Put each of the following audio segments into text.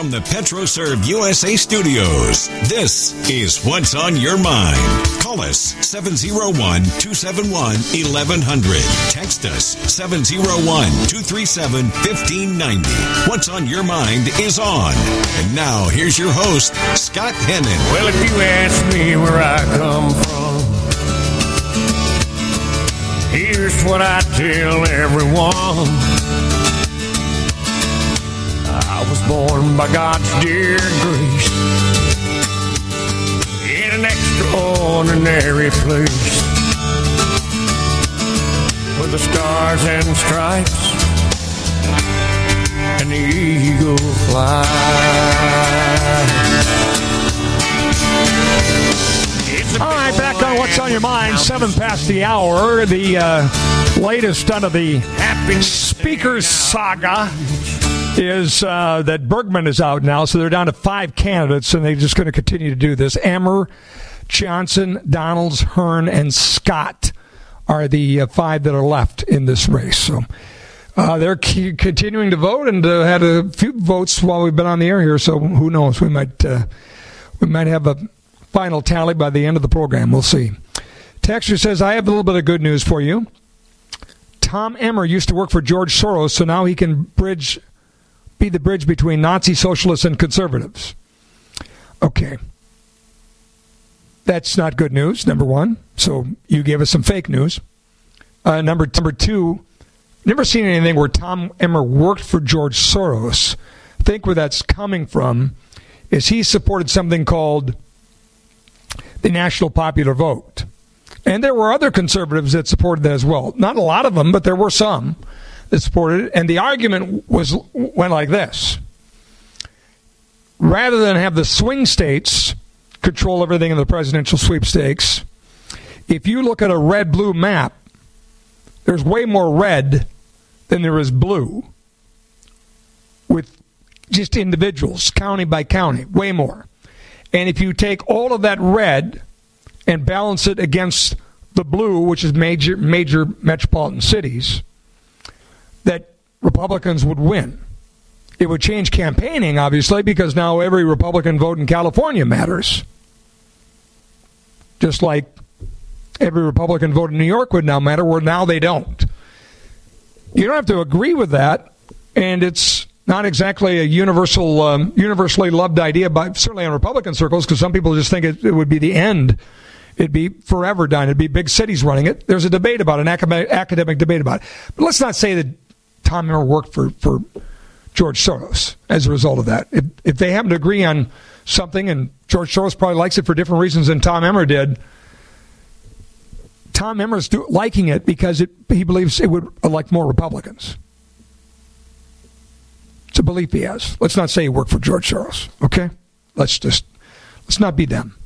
from the PetroServe USA studios, this is What's on Your Mind. Call us 701 271 1100. Text us 701 237 1590. What's on Your Mind is on. And now here's your host, Scott Hennen. Well, if you ask me where I come from, here's what I tell everyone. Born by God's dear grace in an extraordinary place with the stars and stripes and the eagle fly. All right, back on What's on Your Mind, seven past the hour. The uh, latest out of the Speakers saga is uh, that Bergman is out now, so they're down to five candidates, and they're just going to continue to do this. Emmer, Johnson, Donalds, Hern, and Scott are the uh, five that are left in this race. So uh, they're continuing to vote, and uh, had a few votes while we've been on the air here. So who knows? We might uh, we might have a final tally by the end of the program. We'll see. Texture says, "I have a little bit of good news for you." Tom Emmer used to work for George Soros, so now he can bridge be the bridge between Nazi socialists and conservatives. Okay. That's not good news, number one. So you gave us some fake news. Uh, number, number two, never seen anything where Tom Emmer worked for George Soros. Think where that's coming from is he supported something called the National Popular Vote. And there were other conservatives that supported that as well. Not a lot of them, but there were some that supported it. And the argument was went like this: rather than have the swing states control everything in the presidential sweepstakes, if you look at a red-blue map, there's way more red than there is blue. With just individuals, county by county, way more. And if you take all of that red and balance it against the blue, which is major major metropolitan cities, that Republicans would win. It would change campaigning, obviously, because now every Republican vote in California matters. Just like every Republican vote in New York would now matter, where now they don't. You don't have to agree with that, and it's not exactly a universal, um, universally loved idea, by certainly in Republican circles, because some people just think it, it would be the end It'd be forever done. It'd be big cities running it. There's a debate about it, an academic, academic debate about it. But let's not say that Tom Emmer worked for, for George Soros as a result of that. If, if they happen to agree on something, and George Soros probably likes it for different reasons than Tom Emmer did, Tom Emmer's do, liking it because it, he believes it would elect more Republicans. It's a belief he has. Let's not say he worked for George Soros, okay? Let's just, let's not be them.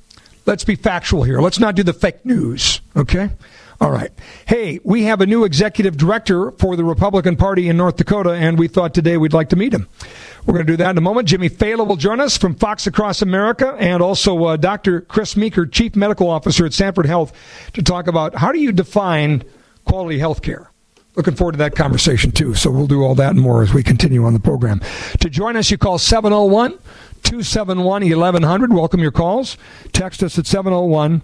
Let's be factual here. Let's not do the fake news, okay? All right. Hey, we have a new executive director for the Republican Party in North Dakota, and we thought today we'd like to meet him. We're going to do that in a moment. Jimmy Failla will join us from Fox Across America, and also uh, Dr. Chris Meeker, Chief Medical Officer at Sanford Health, to talk about how do you define quality health care. Looking forward to that conversation too. So we'll do all that and more as we continue on the program. To join us, you call 701 271 1100. Welcome your calls. Text us at 701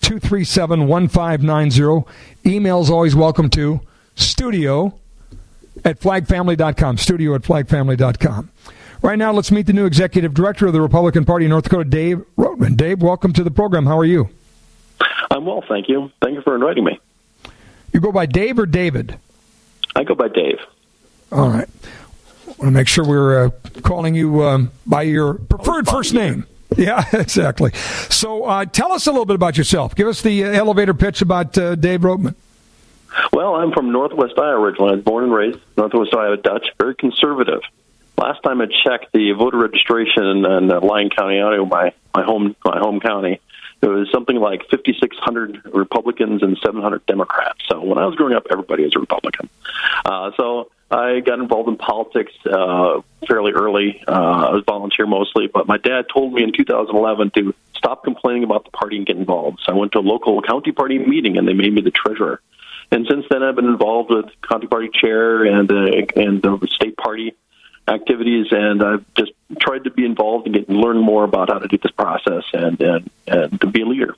237 1590. Emails always welcome to studio at flagfamily.com. Studio at flagfamily.com. Right now, let's meet the new executive director of the Republican Party in North Dakota, Dave Roetman. Dave, welcome to the program. How are you? I'm well, thank you. Thank you for inviting me. You go by Dave or David? I go by Dave. All right want to make sure we're uh, calling you um, by your preferred first name. Yeah, exactly. So uh, tell us a little bit about yourself. Give us the uh, elevator pitch about uh, Dave Roetman. Well, I'm from Northwest Iowa originally. I was born and raised Northwest Iowa Dutch, very conservative. Last time I checked the voter registration in, in Lyon County, Iowa, my, my home my home county, there was something like 5,600 Republicans and 700 Democrats. So when I was growing up, everybody was a Republican. Uh, so I got involved in politics uh, fairly early. Uh, I was volunteer mostly, but my dad told me in 2011 to stop complaining about the party and get involved. So I went to a local county party meeting, and they made me the treasurer. And since then, I've been involved with county party chair and uh, and the state party activities, and I've just tried to be involved and get learn more about how to do this process and and, and to be a leader.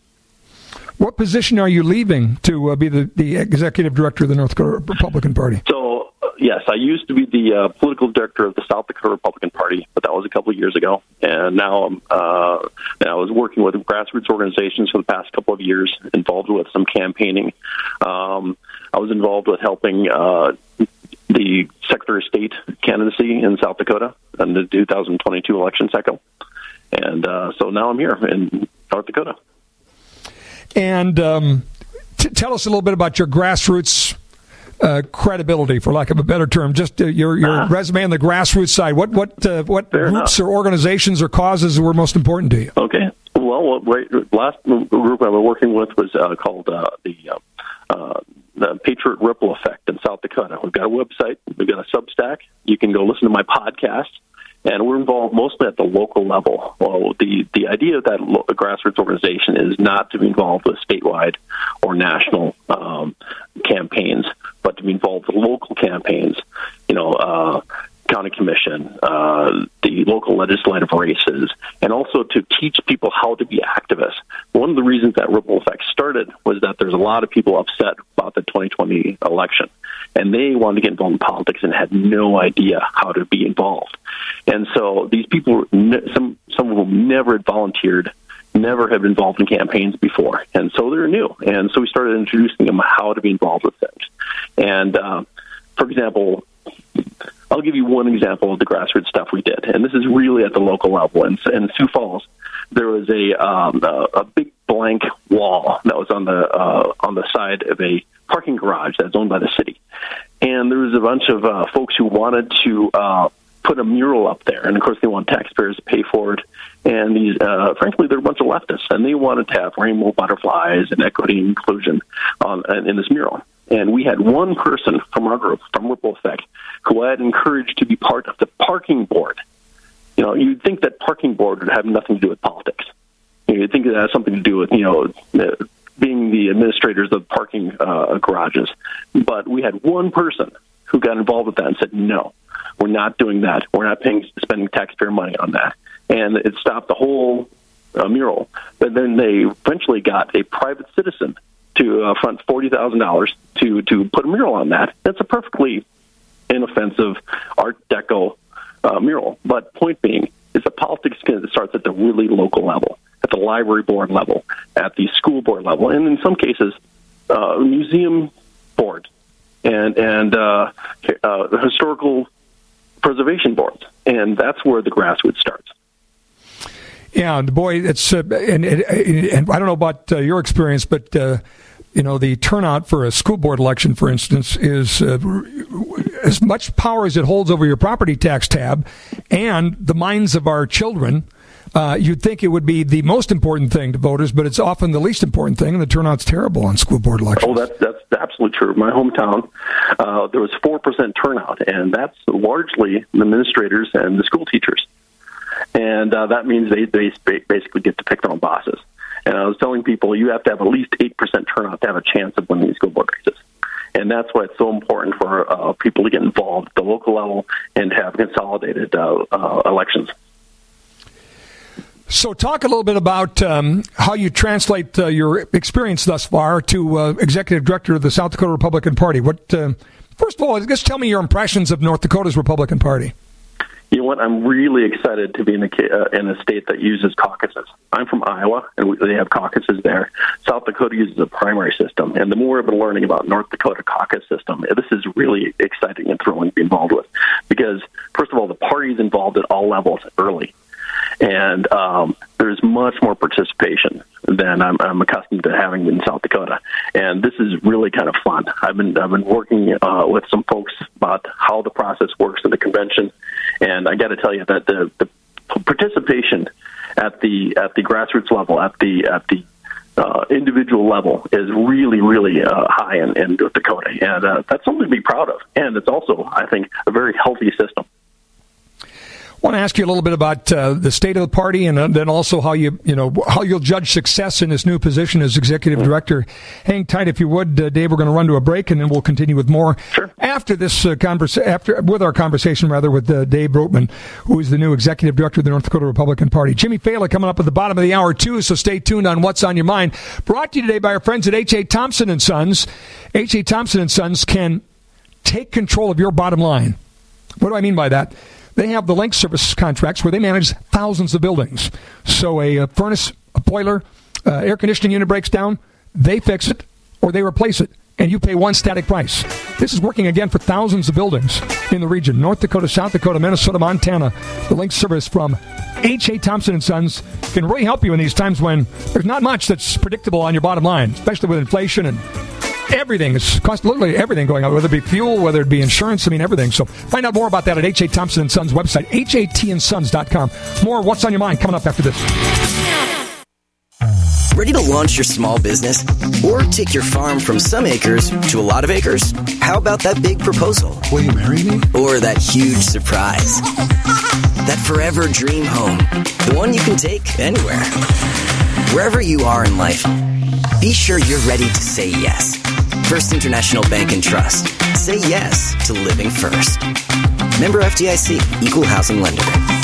What position are you leaving to uh, be the, the executive director of the North Dakota Republican Party? So yes, I used to be the uh, political director of the South Dakota Republican Party, but that was a couple of years ago. And now I'm, uh, I was working with grassroots organizations for the past couple of years, involved with some campaigning. Um, I was involved with helping uh, the Secretary of State candidacy in South Dakota in the 2022 election cycle. And uh, so now I'm here in North Dakota. And um, t- tell us a little bit about your grassroots uh, credibility, for lack of a better term, just uh, your your uh, resume on the grassroots side. What what uh, what groups enough. or organizations or causes were most important to you? Okay. Well, right, last group I was working with was uh, called uh, the the Patriot Ripple Effect in South Dakota. We've got a website, we've got a Substack. You can go listen to my podcast and we're involved mostly at the local level. Well, the the idea of that lo- grassroots organization is not to be involved with statewide or national um, campaigns, but to be involved with local campaigns. You know, uh, county commission, uh, the local legislative races, and also to teach people how to be activists. One of the reasons that ripple effect started was that there's a lot of people upset about the 2020 election, and they wanted to get involved in politics and had no idea how to be involved. And so these people, some some of them never had volunteered never have been involved in campaigns before, and so they're new. And so we started introducing them how to be involved with things. And uh, for example, I'll give you one example of the grassroots stuff we did, and this is really at the local level. In, in Sioux Falls, there was a, um, a a big blank wall that was on the uh, on the side of a parking garage that's owned by the city, and there was a bunch of uh, folks who wanted to uh, put a mural up there, and of course they want taxpayers to pay for it. And these, uh, frankly, they're a bunch of leftists, and they wanted to have rainbow butterflies and equity and inclusion on in this mural. And we had one person from our group, from Ripple Effect, who I had encouraged to be part of the parking board. You know, you'd think that parking board would have nothing to do with politics. You'd think it has something to do with, you know, being the administrators of parking uh, garages. But we had one person who got involved with that and said, no, we're not doing that. We're not paying, spending taxpayer money on that. And it stopped the whole uh, mural. But then they eventually got a private citizen to uh, front forty thousand dollars to to put a mural on that. That's a perfectly inoffensive Art Deco uh, mural. But point being is the politics starts at the really local level, at the library board level, at the school board level, and in some cases, uh, museum board and and uh, uh, historical preservation boards, and that's where the grassroots starts. Yeah, and boy, it's uh, and, and, and I don't know about uh, your experience, but uh, you know, the turnout for a school board election, for instance, is uh, as much power as it holds over your property tax tab and the minds of our children. Uh, you'd think it would be the most important thing to voters, but it's often the least important thing, and the turnout's terrible on school board elections. Oh, that's that's absolutely true. My hometown, uh, there was four percent turnout, and that's largely the administrators and the school teachers, and uh, that means they they basically get to pick their own bosses. And I was telling people you have to have at least 8% turnout to have a chance of winning these school board races. And that's why it's so important for uh, people to get involved at the local level and have consolidated uh, uh, elections. So, talk a little bit about um, how you translate uh, your experience thus far to uh, executive director of the South Dakota Republican Party. What, uh, first of all, just tell me your impressions of North Dakota's Republican Party you know what? I'm really excited to be in a uh, in a state that uses caucuses. I'm from Iowa, and we, they have caucuses there. South Dakota uses a primary system, and the more I've been learning about North Dakota caucus system, this is really exciting and thrilling to be involved with. Because first of all, the party's involved at all levels early and um, there's much more participation than I'm, I'm accustomed to having in South Dakota. And this is really kind of fun. I've been I've been working uh, with some folks about how the process works in the convention, and I got to tell you that the, the participation at the at the grassroots level, at the at the uh, individual level is really, really uh, high in, in North Dakota, and uh, that's something to be proud of. And it's also, I think, a very healthy system. I want to ask you a little bit about uh, the state of the party, and uh, then also how you you know how you'll judge success in this new position as executive director. Hang tight, if you would, uh, Dave. We're going to run to a break, and then we'll continue with more sure. after this uh, conversation. After with our conversation, rather, with uh, Dave Roetman, who is the new executive director of the North Dakota Republican Party. Jimmy Failla coming up at the bottom of the hour too. So stay tuned on what's on your mind. Brought to you today by our friends at H. A. Thompson and Sons. H. A. Thompson and Sons can take control of your bottom line. What do I mean by that? They have the link service contracts where they manage thousands of buildings. So a, a furnace, a boiler, uh, air conditioning unit breaks down, they fix it or they replace it, and you pay one static price. This is working again for thousands of buildings in the region North Dakota, South Dakota, Minnesota, Montana. The link service from H.A. Thompson and Sons can really help you in these times when there's not much that's predictable on your bottom line, especially with inflation and everything. It's cost literally everything going on, whether it be fuel, whether it be insurance. I mean, everything. So find out more about that at H.A. Thompson and Sons website, hatandsons.com. More What's on Your Mind coming up after this. Ready to launch your small business? Or take your farm from some acres to a lot of acres? How about that big proposal? Will you marry me? Or that huge surprise? That forever dream home. The one you can take anywhere. Wherever you are in life, be sure you're ready to say yes. First International Bank and Trust. Say yes to living first. Member FDIC, Equal Housing Lender.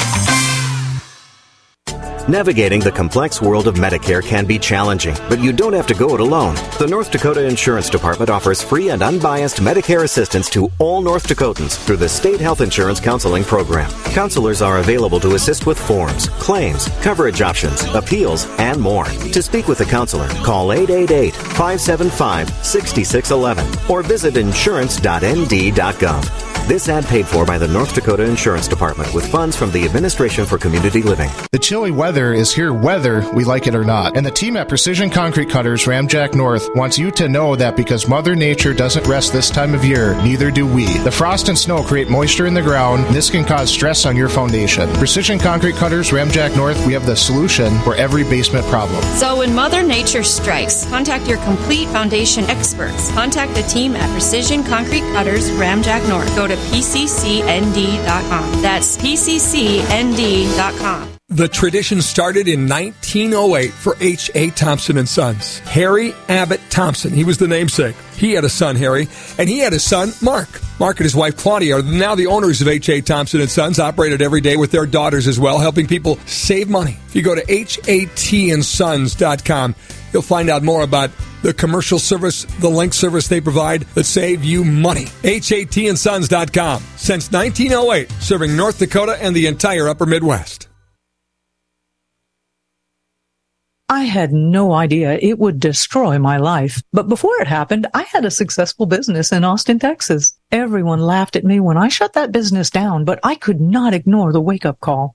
Navigating the complex world of Medicare can be challenging, but you don't have to go it alone. The North Dakota Insurance Department offers free and unbiased Medicare assistance to all North Dakotans through the State Health Insurance Counseling Program. Counselors are available to assist with forms, claims, coverage options, appeals, and more. To speak with a counselor, call 888 575 6611 or visit insurance.nd.gov. This ad paid for by the North Dakota Insurance Department with funds from the Administration for Community Living. The chilly weather is here whether we like it or not. And the team at Precision Concrete Cutters Ramjack North wants you to know that because Mother Nature doesn't rest this time of year, neither do we. The frost and snow create moisture in the ground. This can cause stress on your foundation. Precision Concrete Cutters Ramjack North, we have the solution for every basement problem. So when Mother Nature strikes, contact your complete foundation experts. Contact the team at Precision Concrete Cutters Ramjack North. Go to pccnd.com. That's pccnd.com. The tradition started in 1908 for H.A. Thompson and Sons. Harry Abbott Thompson, he was the namesake. He had a son, Harry, and he had a son, Mark. Mark and his wife, Claudia, are now the owners of H.A. Thompson and Sons, operated every day with their daughters as well, helping people save money. If you go to hatandsons.com, you'll find out more about the commercial service, the link service they provide that save you money. HATandsons.com. Since 1908, serving North Dakota and the entire upper Midwest. I had no idea it would destroy my life. But before it happened, I had a successful business in Austin, Texas. Everyone laughed at me when I shut that business down, but I could not ignore the wake up call.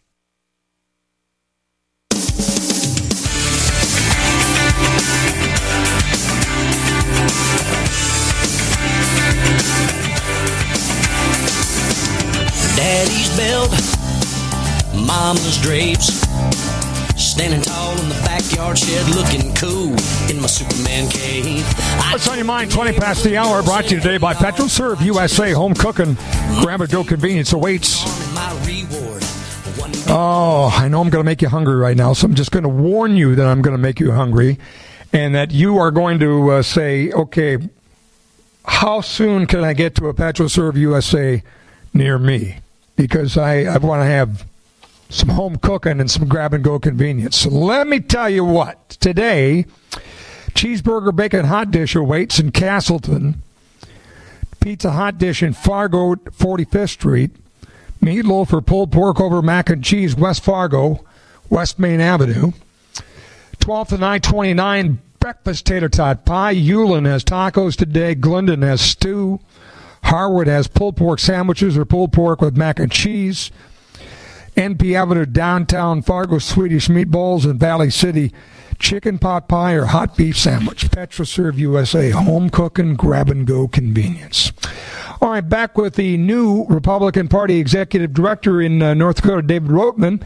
Daddy's belt, mama's drapes. Standing tall in the backyard shed, looking cool in my Superman cape. What's on your mind? 20 past the hour, brought to you today by PetroServe USA. Home cooking, and go convenience awaits. Oh, I know I'm going to make you hungry right now, so I'm just going to warn you that I'm going to make you hungry and that you are going to uh, say, okay, how soon can I get to a PetroServe USA near me? Because I, I want to have some home cooking and some grab and go convenience. So let me tell you what, today, cheeseburger bacon hot dish awaits in Casselton, pizza hot dish in Fargo, 45th Street, meatloaf or pulled pork over mac and cheese, West Fargo, West Main Avenue. 12th and I-29, breakfast tater tot pie. Ulen has tacos today. Glyndon has stew. Harwood has pulled pork sandwiches or pulled pork with mac and cheese. NP Avenue downtown Fargo Swedish meatballs and Valley City chicken pot pie or hot beef sandwich. Petroserve USA home cooking grab and go convenience. All right, back with the new Republican Party executive director in uh, North Dakota, David Roetman.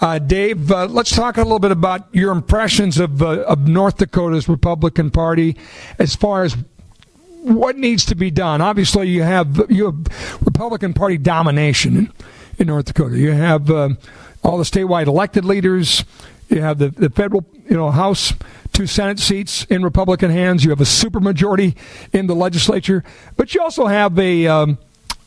Uh, Dave, uh, let's talk a little bit about your impressions of, uh, of North Dakota's Republican Party as far as what needs to be done. Obviously, you have you have Republican Party domination in, in North Dakota. You have uh, all the statewide elected leaders. You have the, the federal, you know, House, two Senate seats in Republican hands. You have a supermajority in the legislature, but you also have a um,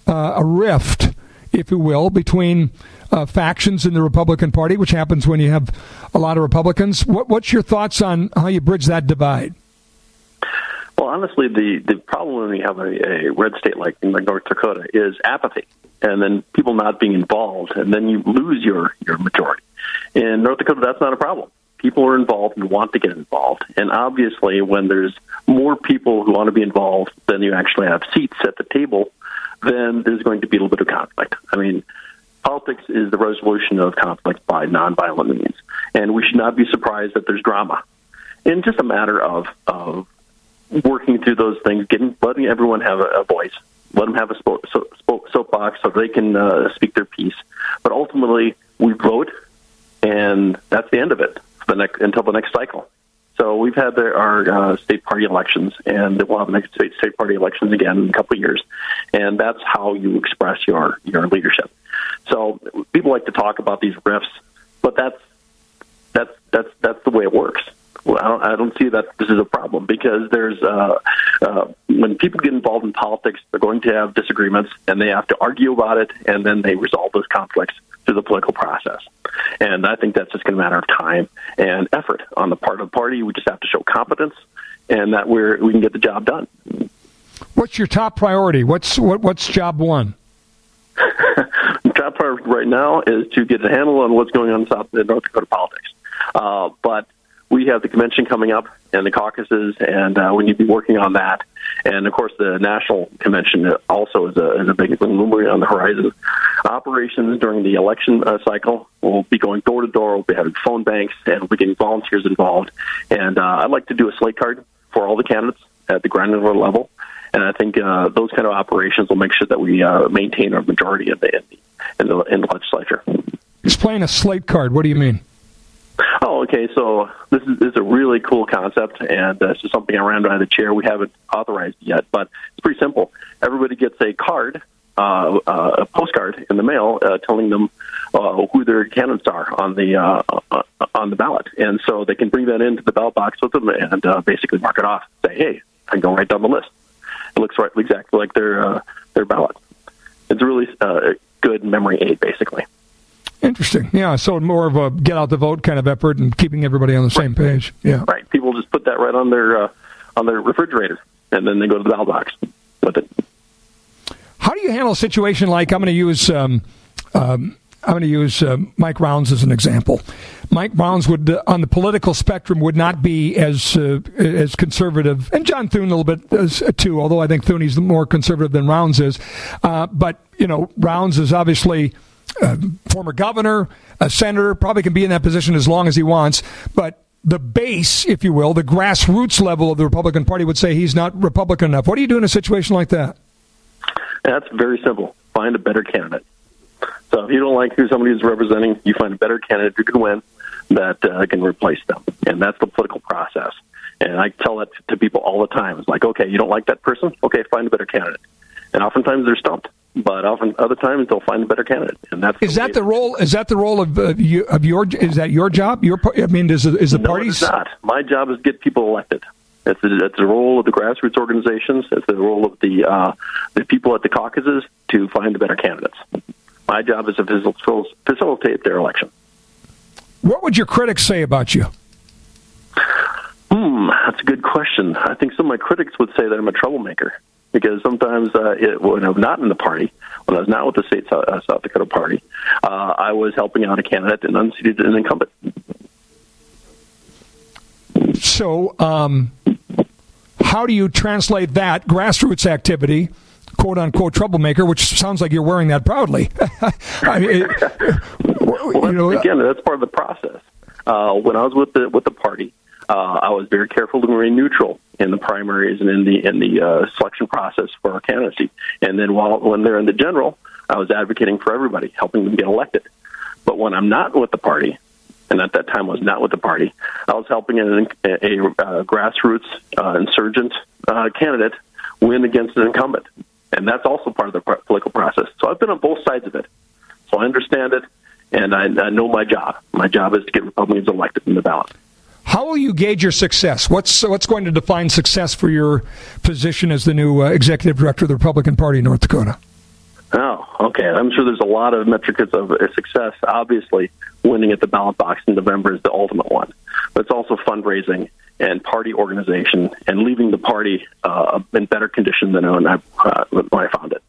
uh, a rift, if you will, between uh, factions in the Republican Party, which happens when you have a lot of Republicans. What, what's your thoughts on how you bridge that divide? Well, honestly, the, the problem when you have a, a red state like, like North Dakota is apathy, and then people not being involved, and then you lose your, your majority. In North Dakota, that's not a problem. People are involved and want to get involved. And obviously, when there's more people who want to be involved than you actually have seats at the table, then there's going to be a little bit of conflict. I mean, Politics is the resolution of conflict by nonviolent means, and we should not be surprised that there's drama. In just a matter of of working through those things, getting letting everyone have a, a voice, let them have a spoke, so, spoke, soapbox so they can uh, speak their piece. But ultimately, we vote, and that's the end of it the next until the next cycle. So we've had the, our uh, state party elections, and we'll have the next state state party elections again in a couple of years, and that's how you express your your leadership. So people like to talk about these rifts, but that's that's that's that's the way it works. Well, I don't, see that this is a problem because there's uh, uh, when people get involved in politics, they're going to have disagreements and they have to argue about it, and then they resolve those conflicts through the political process. And I think that's just going to matter of time and effort on the part of the party. We just have to show competence and that we're we can get the job done. What's your top priority? What's what, what's job one? top priority right now is to get a handle on what's going on in South North Dakota politics. Uh, but we have the convention coming up and the caucuses, and uh, we need to be working on that. And of course, the national convention also is a, is a big looming on the horizon. Operations during the election uh, cycle will be going door to door. We'll be having phone banks, and we'll be getting volunteers involved. And uh, I'd like to do a slate card for all the candidates at the granular level. And I think uh, those kind of operations will make sure that we uh, maintain our majority in the, in the in the legislature. Explain a slate card. What do you mean? Oh, okay. So this is, this is, a really cool concept, and uh, this is something I ran by the chair. We haven't authorized yet, but it's pretty simple. Everybody gets a card, uh, uh, a postcard in the mail, uh, telling them uh, who their candidates are on the uh, on the ballot, and so they can bring that into the ballot box with them and uh, basically mark it off. Say, hey, I go right down the list. It looks right exactly like their uh, their ballot. It's really uh, good memory aid, basically. Yeah, so more of a get out the vote kind of effort and keeping everybody on the same page. Yeah. Right. People just put that right on their uh, on their refrigerator, and then they go to the ballot box with it. How do you handle a situation like I'm going to use um, um, I'm going to use uh, Mike Rounds as an example. Mike Rounds would, uh, on the political spectrum, would not be as uh, as conservative, and John Thune a little bit uh, too. Although I think Thune's more conservative than Rounds is, uh, but you know Rounds is obviously a former governor, a senator, probably can be in that position as long as he wants, but. The base, if you will, the grassroots level of the Republican Party would say he's not Republican enough. What do you do in a situation like that? That's very simple. Find a better candidate. So if you don't like who somebody is representing, you find a better candidate who can win that uh, can replace them, and that's the political process. And I tell that to people all the time. It's like, okay, you don't like that person? Okay, find a better candidate. And oftentimes they're stumped, but often other times they'll find a better candidate, and that's is that the role? Is that the role of uh, you, of your? Is that your job? Your I mean, is is the no, party's it's not. My job is to get people elected. It's the, it's the role of the grassroots organizations. It's the role of the uh, the people at the caucuses to find the better candidates. My job is to facilitate their election. What would your critics say about you? Hmm, that's a good question. I think some of my critics would say that I'm a troublemaker because sometimes uh, it, when I'm not in the party, when I was not with the state uh, South Dakota party, uh, I was helping out a candidate and unseated an incumbent. So, um, how do you translate that grassroots activity, quote unquote troublemaker, which sounds like you're wearing that proudly? I mean, it, well, you know, again, that's part of the process. Uh, when I was with the with the party, uh, I was very careful to remain neutral in the primaries and in the in the uh, selection process for our candidacy. And then while when they're in the general, I was advocating for everybody, helping them get elected. But when I'm not with the party, and at that time was not with the party, I was helping a, a, a uh, grassroots uh, insurgent uh, candidate win against an incumbent, and that's also part of the political process. So I've been on both sides of it, so I understand it, and I, I know my job. My job is to get Republicans elected in the ballot. How will you gauge your success? What's what's going to define success for your position as the new uh, executive director of the Republican Party in North Dakota? Oh, okay. I'm sure there's a lot of metrics of success. Obviously, winning at the ballot box in November is the ultimate one, but it's also fundraising and party organization and leaving the party uh, in better condition than when I, uh, when I found it.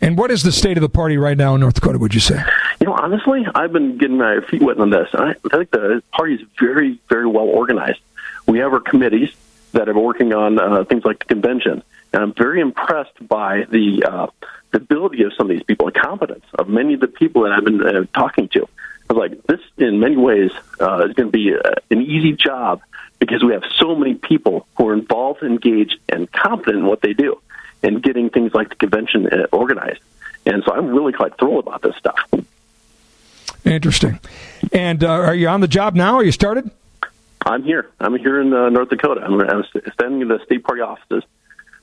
And what is the state of the party right now in North Dakota, would you say? You know, honestly, I've been getting my feet wet on this. I, think the party is very, very well organized. We have our committees that are working on uh, things like the convention. And I'm very impressed by the, uh, the ability of some of these people, the competence of many of the people that I've been uh, talking to. I was like, this, in many ways, uh, is going to be a, uh, an easy job because we have so many people who are involved, engaged, and competent in what they do and getting things like the convention uh, organized. And so I'm really quite thrilled about this stuff. Interesting. And uh, are you on the job now? Are you started? I'm here. I'm here in uh, North Dakota. I'm, I'm, standing in the state party offices.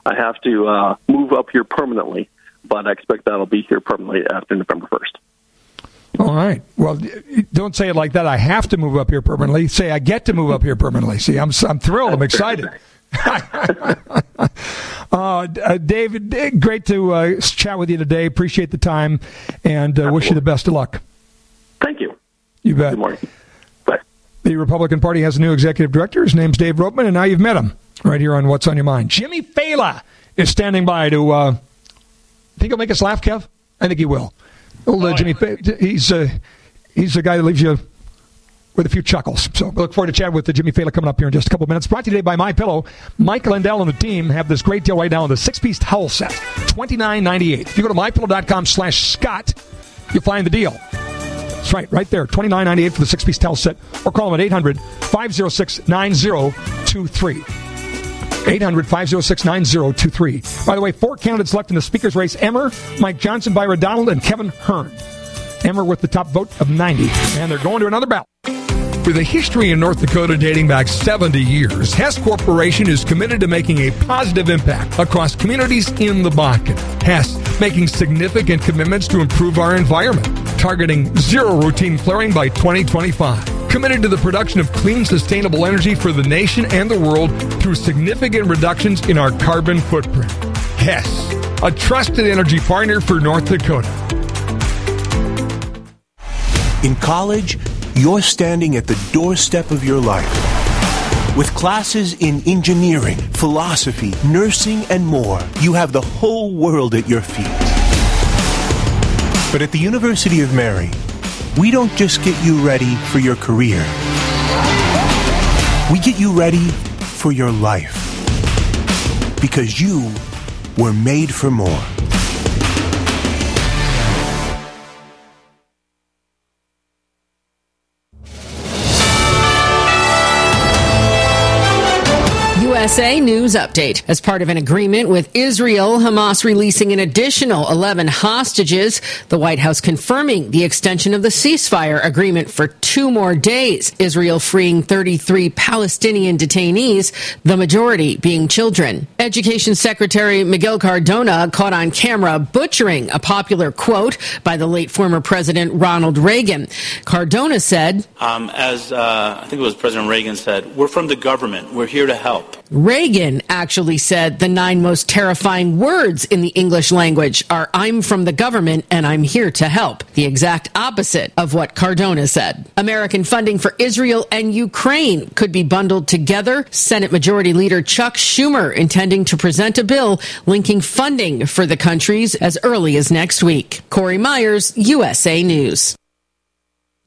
I have to uh, move up here permanently, but I expect that I'll be here permanently after November 1st. All right. Well, don't say it like that. I have to move up here permanently. Say I get to move up here permanently. See, I'm I'm thrilled. I'm excited. uh, uh, David, great to uh, chat with you today. Appreciate the time and uh, wish you the best of luck. Thank you. You bet. Good morning. Bye. The Republican Party has a new executive director. His name's Dave Roetman, and now you've met him right here on What's on Your Mind. Jimmy Failla is standing by to. Uh, think he'll make us laugh, Kev? I think he will. Old uh, oh, Jimmy, he's uh, he's the guy that leaves you with a few chuckles. So we look forward to chatting with the Jimmy Failla coming up here in just a couple minutes. Brought to you today by My Pillow. Mike Lindell and the team have this great deal right now on the six-piece towel set, twenty nine ninety eight. If you go to mypillow.com slash Scott, you'll find the deal. That's right, right there, twenty nine ninety eight for the six-piece towel set, or call them at 800-506-9023. 800 506 9023. By the way, four candidates left in the speaker's race Emmer, Mike Johnson, Byron Donald, and Kevin Hern. Emmer with the top vote of 90. And they're going to another ballot. With a history in North Dakota dating back 70 years, Hess Corporation is committed to making a positive impact across communities in the Bakken. Hess making significant commitments to improve our environment, targeting zero routine flaring by 2025. Committed to the production of clean, sustainable energy for the nation and the world through significant reductions in our carbon footprint. Hess, a trusted energy partner for North Dakota. In college, you're standing at the doorstep of your life. With classes in engineering, philosophy, nursing, and more, you have the whole world at your feet. But at the University of Mary, we don't just get you ready for your career. We get you ready for your life. Because you were made for more. USA News Update. As part of an agreement with Israel, Hamas releasing an additional 11 hostages. The White House confirming the extension of the ceasefire agreement for two more days. Israel freeing 33 Palestinian detainees, the majority being children. Education Secretary Miguel Cardona caught on camera butchering a popular quote by the late former President Ronald Reagan. Cardona said, um, as uh, I think it was President Reagan said, we're from the government. We're here to help. Reagan actually said the nine most terrifying words in the English language are I'm from the government and I'm here to help. The exact opposite of what Cardona said. American funding for Israel and Ukraine could be bundled together. Senate Majority Leader Chuck Schumer intending to present a bill linking funding for the countries as early as next week. Corey Myers, USA News.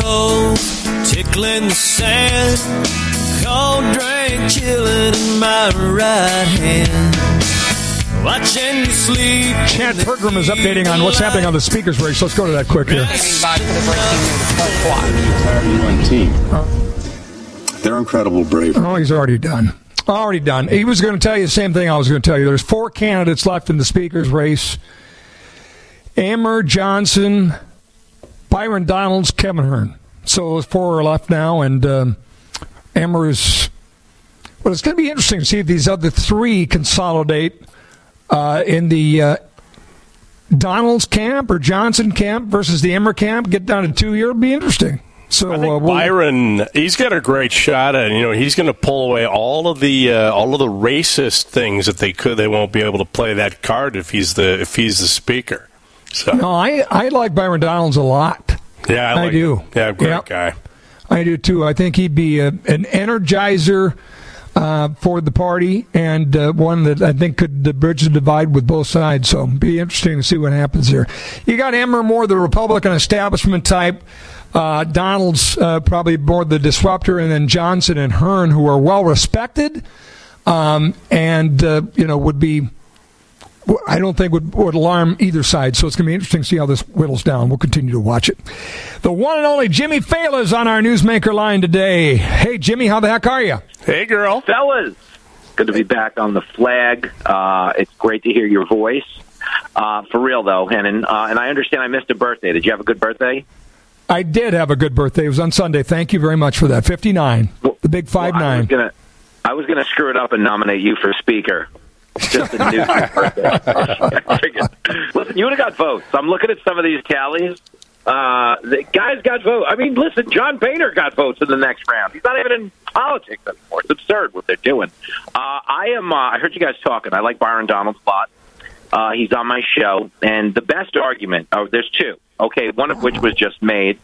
Toes, tickling the sand, cold drink chilling in my right hand. Watching you sleep. Chad Pergram is updating on what's happening on the speakers race. Let's go to that quick here. They're incredible brave. Oh, he's already done. Already done. He was going to tell you the same thing I was going to tell you. There's four candidates left in the speakers race. Emmer Johnson, Byron Donalds, Kevin Hern. So there's four are left now, and um, is. Well, it's going to be interesting to see if these other three consolidate uh, in the uh, Donalds camp or Johnson camp versus the Emmer camp. Get down to two here. It'll be interesting. So uh, we'll- Byron, he's got a great shot at. it. You know, he's going to pull away all of the uh, all of the racist things that they could. They won't be able to play that card if he's the if he's the speaker. So No, I, I like Byron Donalds a lot. yeah, I, I do. him. Yeah, great Yep. guy. I do too. I think he'd be a, an energizer uh, for the party and uh, one that I think could bridge the divide with both sides. So be interesting to see what happens here. You got Emmer more the Republican establishment type. Uh, Donalds uh, probably more the disruptor, and then Johnson and Hern, who are well respected, um, and uh, you know would be I don't think would, would alarm either side. So it's going to be interesting to see how this whittles down. We'll continue to watch it. The one and only Jimmy Failla is on our newsmaker line today. Hey, Jimmy, how the heck are you? Hey, girl. Fellas, good to be back on the flag. Uh, it's great to hear your voice. Uh, for real, though, Hennen. Uh, and I understand I missed a birthday. Did you have a good birthday? I did have a good birthday. It was on Sunday. Thank you very much for that. 59. The big 5 well, 9. I was gonna screw it up and nominate you for speaker. Just a new birthday. I figured. Listen, you would have got votes. I'm looking at some of these tallies. Uh, the guys got votes. I mean, listen, John Boehner got votes in the next round. He's not even in politics anymore. It's absurd what they're doing. Uh, I am. Uh, I heard you guys talking. I like Byron Donalds a lot. Uh, he's on my show, and the best argument. Oh, there's two. Okay, one of which was just made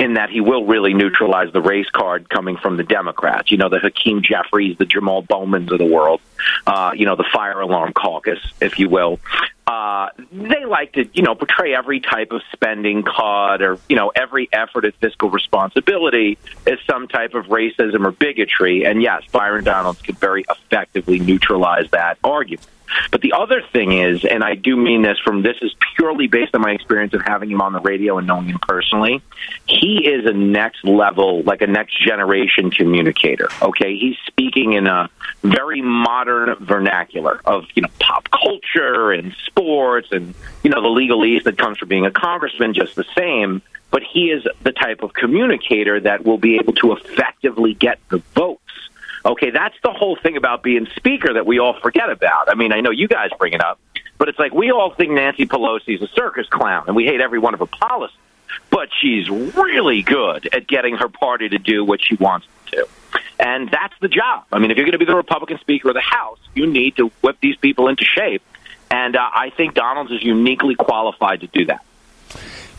in that he will really neutralize the race card coming from the Democrats. You know, the Hakeem Jeffries, the Jamal Bowmans of the world. Uh, you know, the fire alarm caucus, if you will. Uh, they like to, you know, portray every type of spending cut or, you know, every effort at fiscal responsibility as some type of racism or bigotry. And yes, Byron Donalds could very effectively neutralize that argument. But the other thing is, and I do mean this from this is purely based on my experience of having him on the radio and knowing him personally. He is a next level, like a next generation communicator. Okay, he's speaking in a very modern vernacular of you know pop culture and sports and you know the legalese that comes from being a congressman, just the same. But he is the type of communicator that will be able to effectively get the votes. Okay, that's the whole thing about being speaker that we all forget about. I mean, I know you guys bring it up, but it's like we all think Nancy Pelosi is a circus clown and we hate every one of her policies. but she's really good at getting her party to do what she wants to. And that's the job. I mean, if you're going to be the Republican Speaker of the House, you need to whip these people into shape. And uh, I think Donalds is uniquely qualified to do that.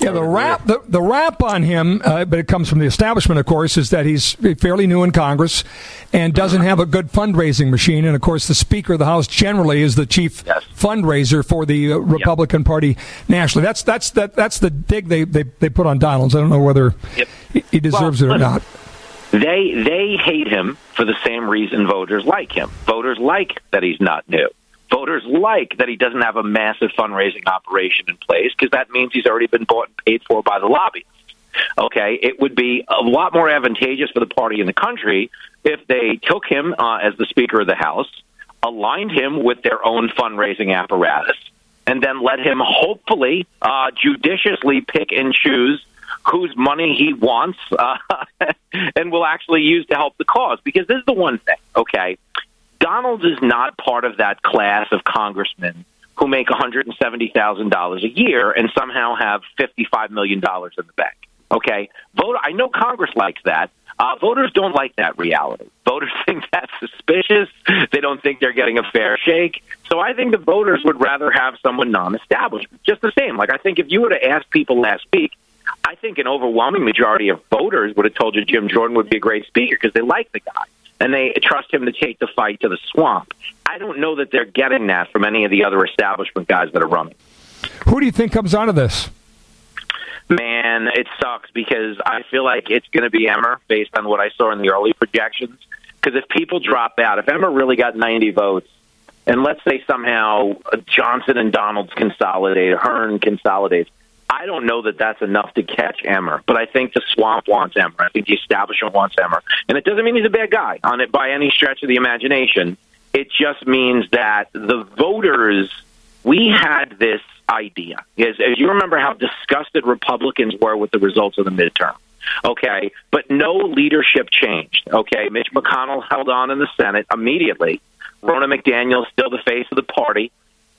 Yeah, the rap the, the rap on him, uh, but it comes from the establishment, of course, is that he's fairly new in Congress and doesn't have a good fundraising machine. And of course, the Speaker of the House generally is the chief yes. fundraiser for the uh, Republican yep. Party nationally. That's that's that that's the dig they, they, they put on Donalds. I don't know whether yep. he deserves well, it or not. They they hate him for the same reason voters like him. Voters like that he's not new. Voters like that he doesn't have a massive fundraising operation in place because that means he's already been bought and paid for by the lobbyists. Okay, it would be a lot more advantageous for the party in the country if they took him uh, as the Speaker of the House, aligned him with their own fundraising apparatus, and then let him hopefully uh, judiciously pick and choose whose money he wants uh, and will actually use to help the cause. Because this is the one thing, okay? Donalds is not part of that class of congressmen who make $170,000 a year and somehow have $55 million in the bank. Okay? Vote, I know Congress likes that. Uh, voters don't like that reality. Voters think that's suspicious. They don't think they're getting a fair shake. So I think the voters would rather have someone non established. Just the same. Like, I think if you were to ask people last week, I think an overwhelming majority of voters would have told you Jim Jordan would be a great speaker because they like the guy and they trust him to take the fight to the swamp. I don't know that they're getting that from any of the other establishment guys that are running. Who do you think comes out of this? Man, it sucks because I feel like it's going to be Emmer based on what I saw in the early projections. Because if people drop out, if Emmer really got 90 votes, and let's say somehow Johnson and Donalds consolidate, Hern consolidates, I don't know that that's enough to catch Emmer, but I think the swamp wants Emmer. I think the establishment wants Emmer, and it doesn't mean he's a bad guy on it by any stretch of the imagination. It just means that the voters. We had this idea, as, you remember, how disgusted Republicans were with the results of the midterm. Okay, but no leadership changed. Okay, Mitch McConnell held on in the Senate immediately. Ronna McDaniel still the face of the party.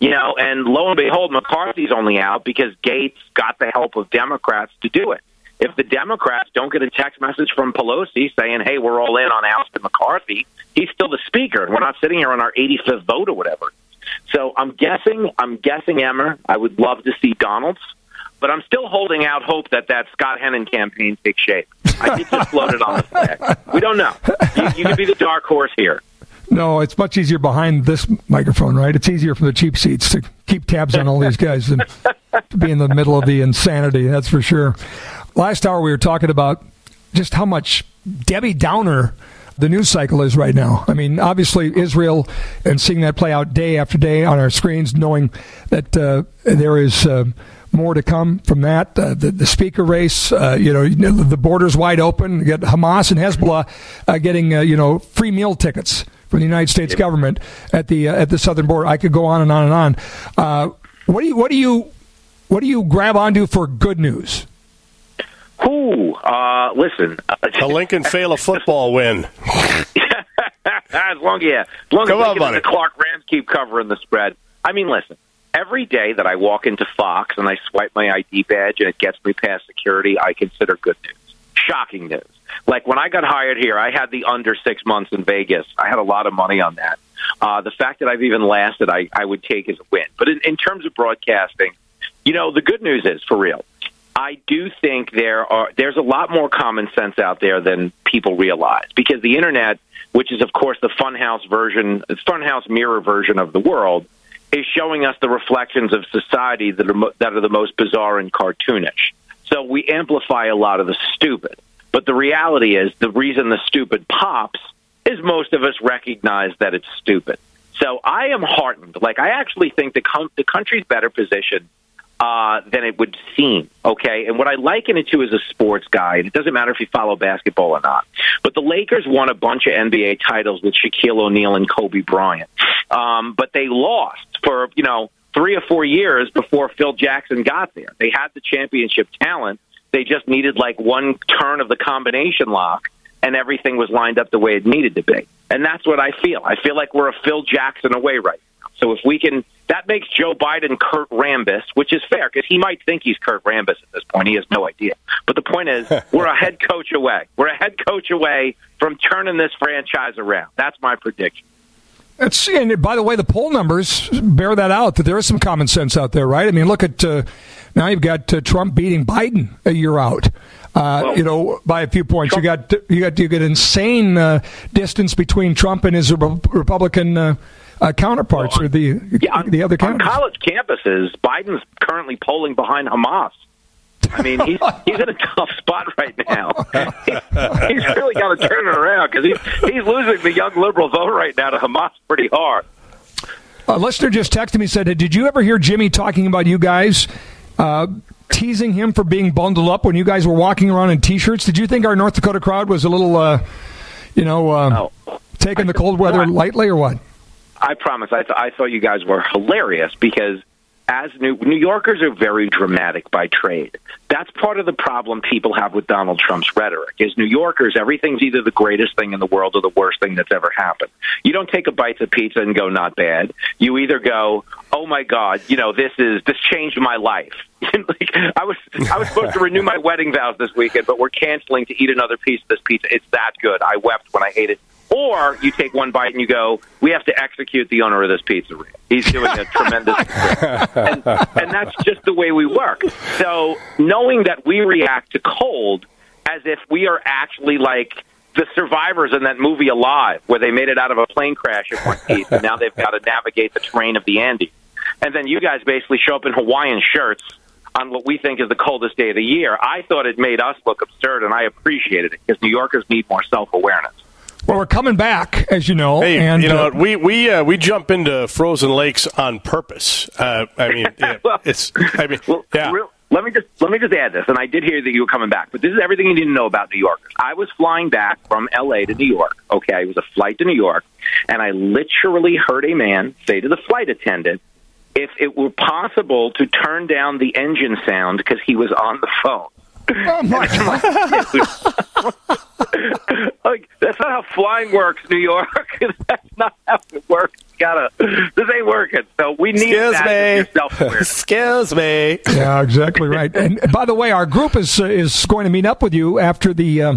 You know, and lo and behold, McCarthy's only out because Gaetz got the help of Democrats to do it. If the Democrats don't get a text message from Pelosi saying, "Hey, we're all in on ousting McCarthy," he's still the speaker, we're not sitting here on our 85th vote or whatever. So I'm guessing, I'm guessing Emmer. I would love to see Donalds, but I'm still holding out hope that that Scott Hennen campaign takes shape. I think just floated on the flag. We don't know. You, you could be the dark horse here. No, it's much easier behind this microphone, right? It's easier from the cheap seats to keep tabs on all these guys than to be in the middle of the insanity, that's for sure. Last hour, we were talking about just how much Debbie Downer the news cycle is right now. I mean, obviously, Israel and seeing that play out day after day on our screens, knowing that uh, there is. Uh, more to come from that. Uh, the, the, speaker race, uh, you, know, the border's wide open. You get Hamas and Hezbollah uh, getting, uh, you know, free meal tickets from the United States government at the uh, at the southern border. I could go on and on and on. Uh, what do you what do you what do you grab onto for good news? Who? Uh, listen, a Lincoln Failla football win. as long yeah, as long Come as on, buddy. the Clark Rams keep covering the spread. I mean, listen. Every day that I walk into Fox and I swipe my ID badge and it gets me past security, I consider good news. Shocking news. Like when I got hired here, I had the under six months in Vegas. I had a lot of money on that. Uh, the fact that I've even lasted, I, I would take as a win. But in, in terms of broadcasting, you know, the good news is for real. I do think there are there's a lot more common sense out there than people realize because the internet, which is of course the funhouse version, funhouse mirror version of the world, is showing us the reflections of society that are that are the most bizarre and cartoonish. So we amplify a lot of the stupid. But the reality is, the reason the stupid pops is most of us recognize that it's stupid. So I am heartened. Like I actually think the com- the country's better positioned uh, than it would seem. Okay, and what I liken it to is a sports guy, and it doesn't matter if you follow basketball or not. But the Lakers won a bunch of NBA titles with Shaquille O'Neal and Kobe Bryant, um, but they lost for you know three or four years before Phil Jackson got there. They had the championship talent they just needed like one turn of the combination lock, and everything was lined up the way it needed to be. And that's what I feel. I feel like we're a Phil Jackson away right now. So if we can, That makes Joe Biden Kurt Rambis, which is fair because he might think he's Kurt Rambis at this point. He has no idea. But the point is, we're a head coach away. We're a head coach away from turning this franchise around. That's my prediction. It's, and by the way, the poll numbers bear that out. That there is some common sense out there, right? I mean, look at uh, now you've got uh, Trump beating Biden a year out. Uh, well, you know, by a few points, Trump, you got you got you get insane uh, distance between Trump and his Republican uh, uh, counterparts, well, or the yeah, the other on college campuses. Biden's currently polling behind Hamas. I mean, he's he's in a tough spot right now. he's really got to turn it around because he's he's losing the young liberal vote right now to Hamas pretty hard. A listener just texted me said, "Did you ever hear Jimmy talking about you guys?" Uh, teasing him for being bundled up when you guys were walking around in t-shirts. Did you think our North Dakota crowd was a little, uh, you know, uh, oh. taking the cold weather lightly or what? I promise. I, th- I thought you guys were hilarious because as New, New Yorkers are very dramatic by trade. That's part of the problem people have with Donald Trump's rhetoric. Is New Yorkers, everything's either the greatest thing in the world or the worst thing that's ever happened. You don't take a bite of pizza and go not bad. You either go, oh my god, you know this is this changed my life. like, I was I was supposed to renew my wedding vows this weekend, but we're canceling to eat another piece of this pizza. It's that good. I wept when I ate it or you take one bite and you go, we have to execute the owner of this pizzeria. He's doing a tremendous and, and that's just the way we work. So knowing that we react to cold as if we are actually like the survivors in that movie Alive, where they made it out of a plane crash in one piece, and now they've got to navigate the terrain of the Andes. And then you guys basically show up in Hawaiian shirts on what we think is the coldest day of the year. I thought it made us look absurd, and I appreciated it because New Yorkers need more self awareness. Well, we're coming back, as you know. Hey, and, you know, uh, we we uh, we jump into frozen lakes on purpose. Uh, I mean, yeah, well, it's. I mean, well, yeah. Real, let me just let me just add this, and I did hear that you were coming back, but this is everything you need to know about New Yorkers. I was flying back from L.A. to New York. Okay, it was a flight to New York, and I literally heard a man say to the flight attendant, "If it were possible to turn down the engine sound because he was on the phone." Oh my god! like that's not how flying works, New York. that's not how it works. gotta. This ain't working. So we need Excuse that me. Excuse me. Yeah, exactly right. And by the way, our group is uh, is going to meet up with you after the. Uh,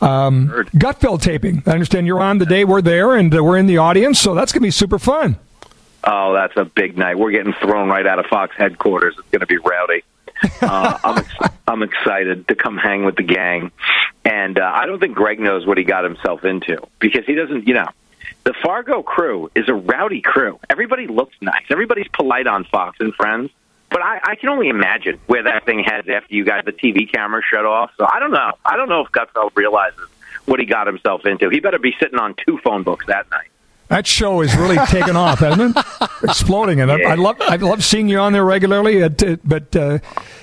um, Gutfeld taping. I understand you're on the day we're there, and uh, we're in the audience, so that's going to be super fun. Oh, that's a big night. We're getting thrown right out of Fox headquarters. It's going to be rowdy. Uh, I'm ex- I'm excited to come hang with the gang, and uh, I don't think Greg knows what he got himself into because he doesn't. You know, the Fargo crew is a rowdy crew. Everybody looks nice. Everybody's polite on Fox and Friends. But I, I can only imagine where that thing heads after you got the TV camera shut off. So I don't know. I don't know if Gutfeld realizes what he got himself into. He better be sitting on two phone books that night. That show is really taken off, hasn't it? Exploding, and. I, I, love I love seeing you on there regularly. It, but uh,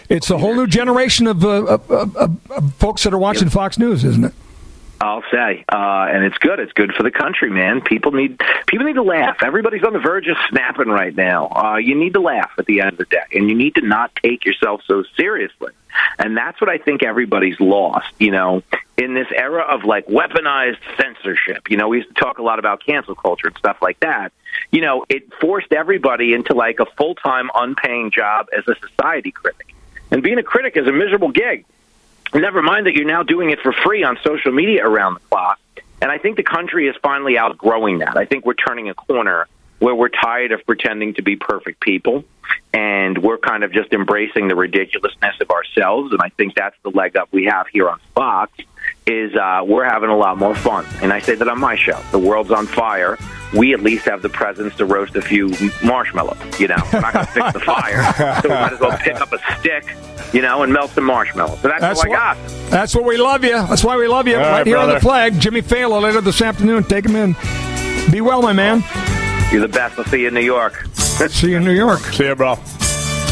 it's a whole new generation of, uh, of, of, of, folks that are watching Fox News, isn't it? I'll say, uh, and it's good. It's good for the country, man. People need people need to laugh. Everybody's on the verge of snapping right now. Uh, you need to laugh at the end of the day, and you need to not take yourself so seriously. And that's what I think everybody's lost. You know, in this era of like weaponized censorship. You know, we used to talk a lot about cancel culture and stuff like that. You know, it forced everybody into like a full time, unpaying job as a society critic. And being a critic is a miserable gig. Never mind that you're now doing it for free on social media around the clock. And I think the country is finally outgrowing that. I think we're turning a corner where we're tired of pretending to be perfect people and we're kind of just embracing the ridiculousness of ourselves and I think that's the leg up we have here on Fox is uh, we're having a lot more fun. And I say that on my show. The world's on fire. We at least have the presence to roast a few marshmallows. You know, we're not going to fix the fire, so we might as well pick up a stick, you know, and melt some marshmallows. So that's, that's what I got. That's what we love you. That's why we love you. All right, right here brother. on the flag, Jimmy Failla later this afternoon. Take him in. Be well, my man. You're the best. I'll see you in New York. see you in New York. See you, bro.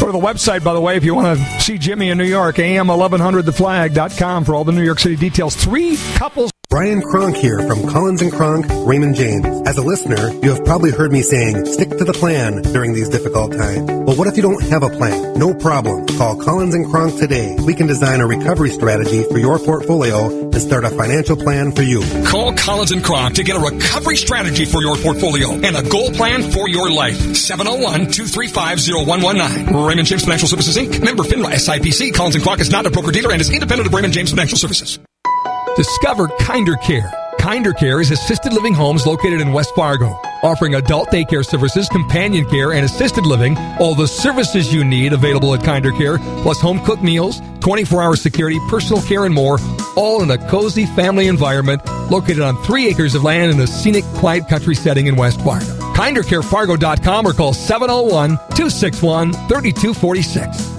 Go to the website, by the way, if you want to see Jimmy in New York, am1100theflag.com for all the New York City details. Three couples Brian Kronk here from Collins and Kronk, Raymond James. As a listener, you have probably heard me saying, stick to the plan during these difficult times. But what if you don't have a plan? No problem. Call Collins and Kronk today. We can design a recovery strategy for your portfolio and start a financial plan for you. Call Collins and Kronk to get a recovery strategy for your portfolio and a goal plan for your life. 701-235-0119. Raymond James Financial Services Inc. Member FINRA SIPC. Collins and Kronk is not a broker dealer and is independent of Raymond James Financial Services. Discover Kinder Care. Kinder Care is assisted living homes located in West Fargo, offering adult daycare services, companion care, and assisted living. All the services you need available at Kinder Care, plus home cooked meals, 24 hour security, personal care, and more, all in a cozy family environment located on three acres of land in a scenic, quiet country setting in West Fargo. KinderCareFargo.com or call 701 261 3246.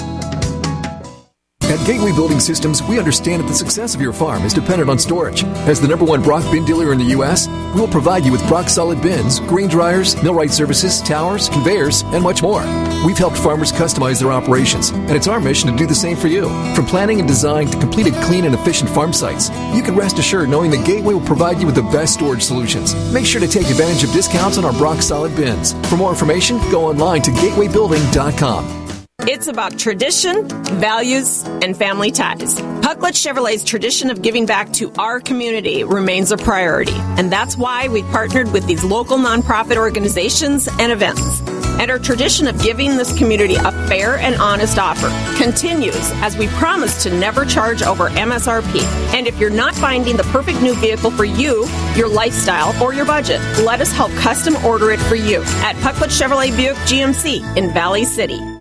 At Gateway Building Systems, we understand that the success of your farm is dependent on storage. As the number one Brock bin dealer in the U.S., we will provide you with Brock solid bins, grain dryers, millwright services, towers, conveyors, and much more. We've helped farmers customize their operations, and it's our mission to do the same for you. From planning and design to completed clean and efficient farm sites, you can rest assured knowing that Gateway will provide you with the best storage solutions. Make sure to take advantage of discounts on our Brock solid bins. For more information, go online to gatewaybuilding.com. It's about tradition, values, and family ties. Pucklet Chevrolet's tradition of giving back to our community remains a priority, and that's why we've partnered with these local nonprofit organizations and events. And our tradition of giving this community a fair and honest offer continues as we promise to never charge over MSRP. And if you're not finding the perfect new vehicle for you, your lifestyle, or your budget, let us help custom order it for you at Pucklet Chevrolet Buick GMC in Valley City.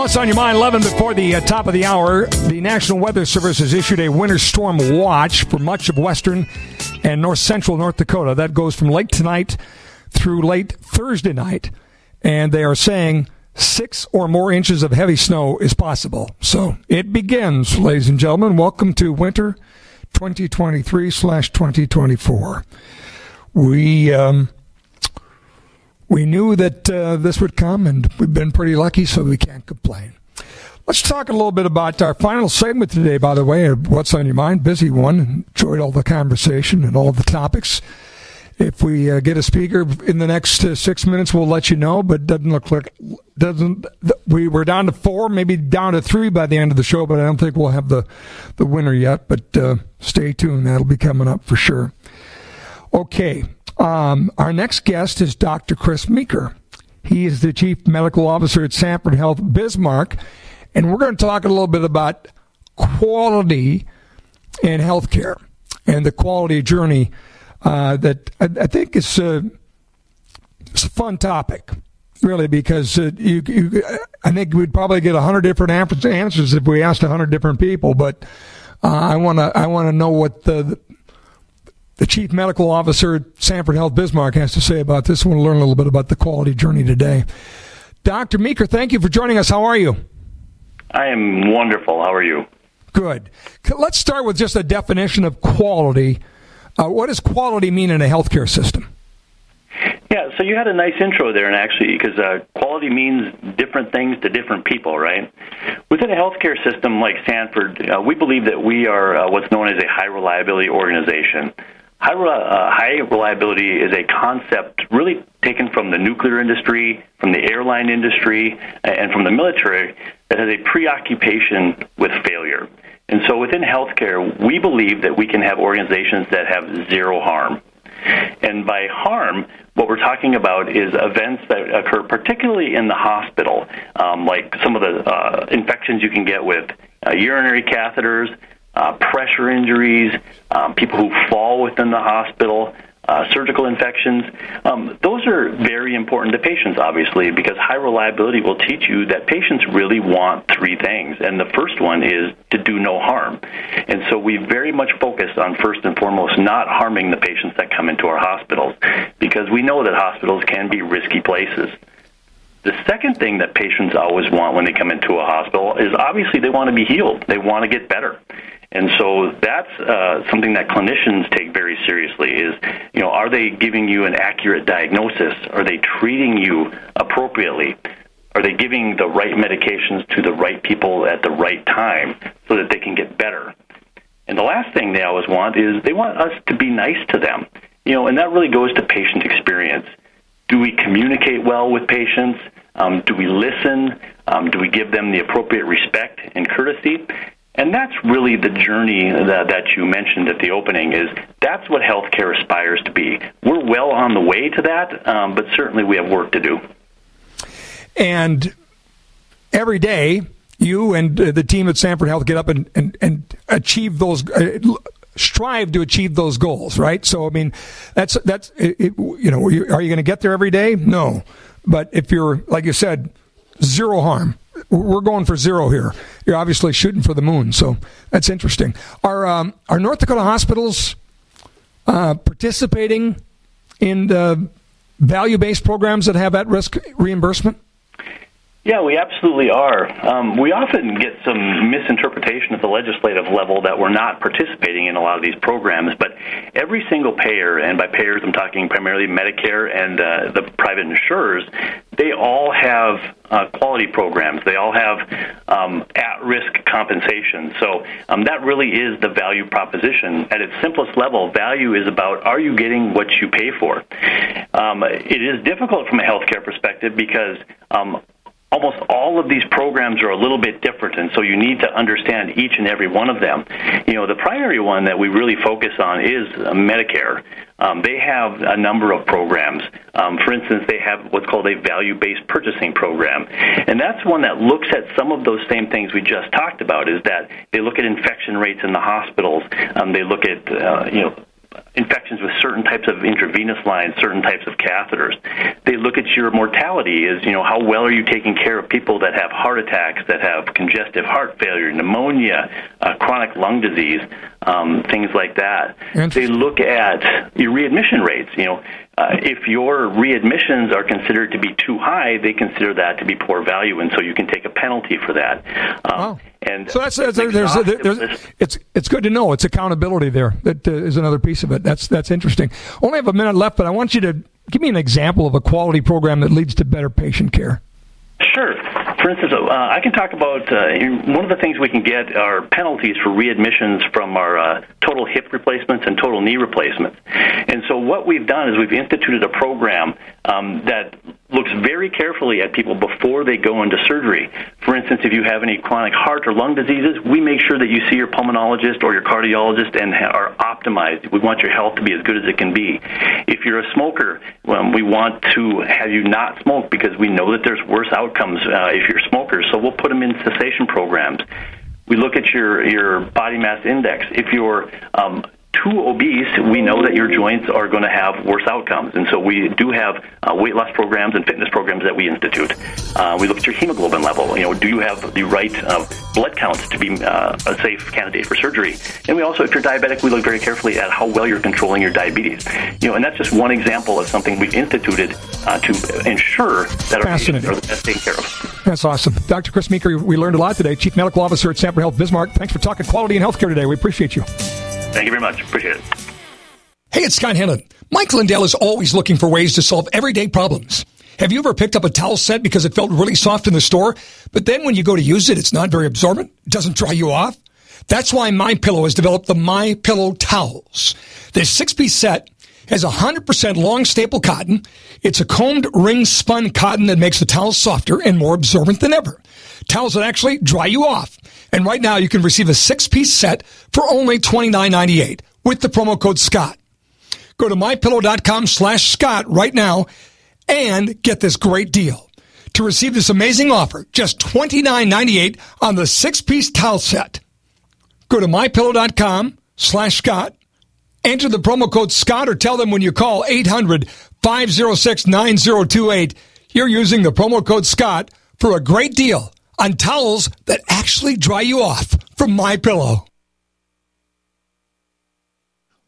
What's on Your Mind, 11 before the uh, top of the hour. The National Weather Service has issued a winter storm watch for much of western and north central North Dakota. That goes from late tonight through late Thursday night. And they are saying six or more inches of heavy snow is possible. So it begins, ladies and gentlemen. Welcome to winter 2023 slash 2024. We, um, we knew that uh, this would come, and we've been pretty lucky, so we can't complain. Let's talk a little bit about our final segment today, by the way, What's on Your Mind. Busy one. Enjoyed all the conversation and all the topics. if we uh, get a speaker in the next uh, six minutes, we'll let you know. But doesn't look like doesn't we we're down to four, maybe down to three by the end of the show. But I don't think we'll have the the winner yet. But uh, stay tuned; that'll be coming up for sure. Okay, um, our next guest is Dr. Chris Meeker. He is the chief medical officer at Sanford Health Bismarck, and we're going to talk a little bit about quality in healthcare and the quality journey uh, that I, I, think is uh, it's a fun topic, really, because uh, you, you, I think we'd probably get a hundred different answers if we asked a hundred different people. But uh, I want to I want to know what the, the chief medical officer at Sanford Health Bismarck has to say about this. I want to learn a little bit about the quality journey today. Dr. Meeker, thank you for joining us. How are you? I am wonderful. How are you? Good. Let's start with just a definition of quality. Uh, what does quality mean in a healthcare system? Yeah, so you had a nice intro there, and actually, because uh, quality means different things to different people, right? Within a healthcare system like Sanford, uh, we believe that we are uh, what's known as a high reliability organization. High, uh, high reliability is a concept really taken from the nuclear industry, from the airline industry, and from the military that has a preoccupation with failure. And so within healthcare, we believe that we can have organizations that have zero harm. And by harm, what we're talking about is events that occur particularly in the hospital, um, like some of the uh, infections you can get with uh, urinary catheters, uh, pressure injuries, um, people who fall within the hospital, uh, surgical infections. Um, those are very important to patients, obviously, because high reliability will teach you that patients really want three things. And the first one is to do no harm. And so we very much focus on, first and foremost, not harming the patients that come into our hospitals, because we know that hospitals can be risky places. The second thing that patients always want when they come into a hospital is obviously they want to be healed. They want to get better. And so that's uh, something that clinicians take very seriously is, you know, are they giving you an accurate diagnosis? Are they treating you appropriately? Are they giving the right medications to the right people at the right time so that they can get better? And the last thing they always want is they want us to be nice to them. You know, and that really goes to patient experience. Do we communicate well with patients? Um, do we listen? Um, do we give them the appropriate respect and courtesy? And that's really the journey that, that you mentioned at the opening. Is that's what healthcare aspires to be. We're well on the way to that, um, but certainly we have work to do. And every day, you and uh, the team at Sanford Health get up and, and, and achieve those. Uh, strive to achieve those goals, right? So, I mean, that's that's it, it, you know, are you, you going to get there every day? No, but if you're like you said, zero harm, we're going for zero here. You're obviously shooting for the moon, so that's interesting. Are um, are North Dakota hospitals uh, participating in the value based programs that have at risk reimbursement? Yeah, we absolutely are. Um, we often get some misinterpretation at the legislative level that we're not participating in a lot of these programs, but every single payer, and by payers I'm talking primarily Medicare and uh, the private insurers, they all have uh, quality programs. They all have um, at risk compensation. So um, that really is the value proposition. At its simplest level, value is about are you getting what you pay for? Um, it is difficult from a healthcare perspective because um, almost all of these programs are a little bit different, and so you need to understand each and every one of them. You know, the primary one that we really focus on is uh, Medicare. Um, they have a number of programs. Um, for instance, they have what's called a value-based purchasing program, and that's one that looks at some of those same things we just talked about. Is that they look at infection rates in the hospitals, um, they look at uh, you know infections with certain types of intravenous lines, certain types of catheters. They look at your mortality as, you know, how well are you taking care of people that have heart attacks, that have congestive heart failure, pneumonia, uh, chronic lung disease, um, things like that. They look at your readmission rates. You know, uh, if your readmissions are considered to be too high, they consider that to be poor value, and so you can take a penalty for that. Um, oh. And so that's, that's there's, there's, there's, it's it's good to know it's accountability there. That uh, is another piece of it. That's that's interesting. Only have a minute left, but I want you to give me an example of a quality program that leads to better patient care. Sure. For instance, uh, I can talk about uh, one of the things we can get are penalties for readmissions from our uh, total hip replacements and total knee replacements. And so, what we've done is we've instituted a program um, that looks very carefully at people before they go into surgery. For instance, if you have any chronic heart or lung diseases, we make sure that you see your pulmonologist or your cardiologist and are optimized. We want your health to be as good as it can be. If you're a smoker, um, we want to have you not smoke because we know that there's worse outcomes uh, if you're smokers. So we'll put them in cessation programs. We look at your your body mass index. If you're um, too obese, we know that your joints are going to have worse outcomes. And so we do have uh, weight loss programs and fitness programs that we institute. Uh, we look at your hemoglobin level. You know, do you have the right uh, blood counts to be uh, a safe candidate for surgery? And we also, if you're diabetic, we look very carefully at how well you're controlling your diabetes. You know, and that's just one example of something we've instituted uh, to ensure that our patients are the best taken care of. That's awesome. Dr. Chris Meeker, we learned a lot today. Chief Medical Officer at Sanford Health Bismarck. Thanks for talking quality and healthcare today. We appreciate you. Thank you very much. Hey, it's Scott Hennen. Mike Lindell is always looking for ways to solve everyday problems. Have you ever picked up a towel set because it felt really soft in the store, but then when you go to use it, it's not very absorbent? Doesn't dry you off? That's why My Pillow has developed the My Pillow towels. This six-piece set has 100% long staple cotton. It's a combed ring spun cotton that makes the towels softer and more absorbent than ever. Towels that actually dry you off. And right now you can receive a six piece set for only $29.98 with the promo code Scott. Go to mypillow.com slash Scott right now and get this great deal. To receive this amazing offer, just $29.98 on the six piece towel set. Go to mypillow.com slash Scott. Enter the promo code Scott or tell them when you call 800 506 9028 you're using the promo code Scott for a great deal on towels that actually dry you off from My Pillow.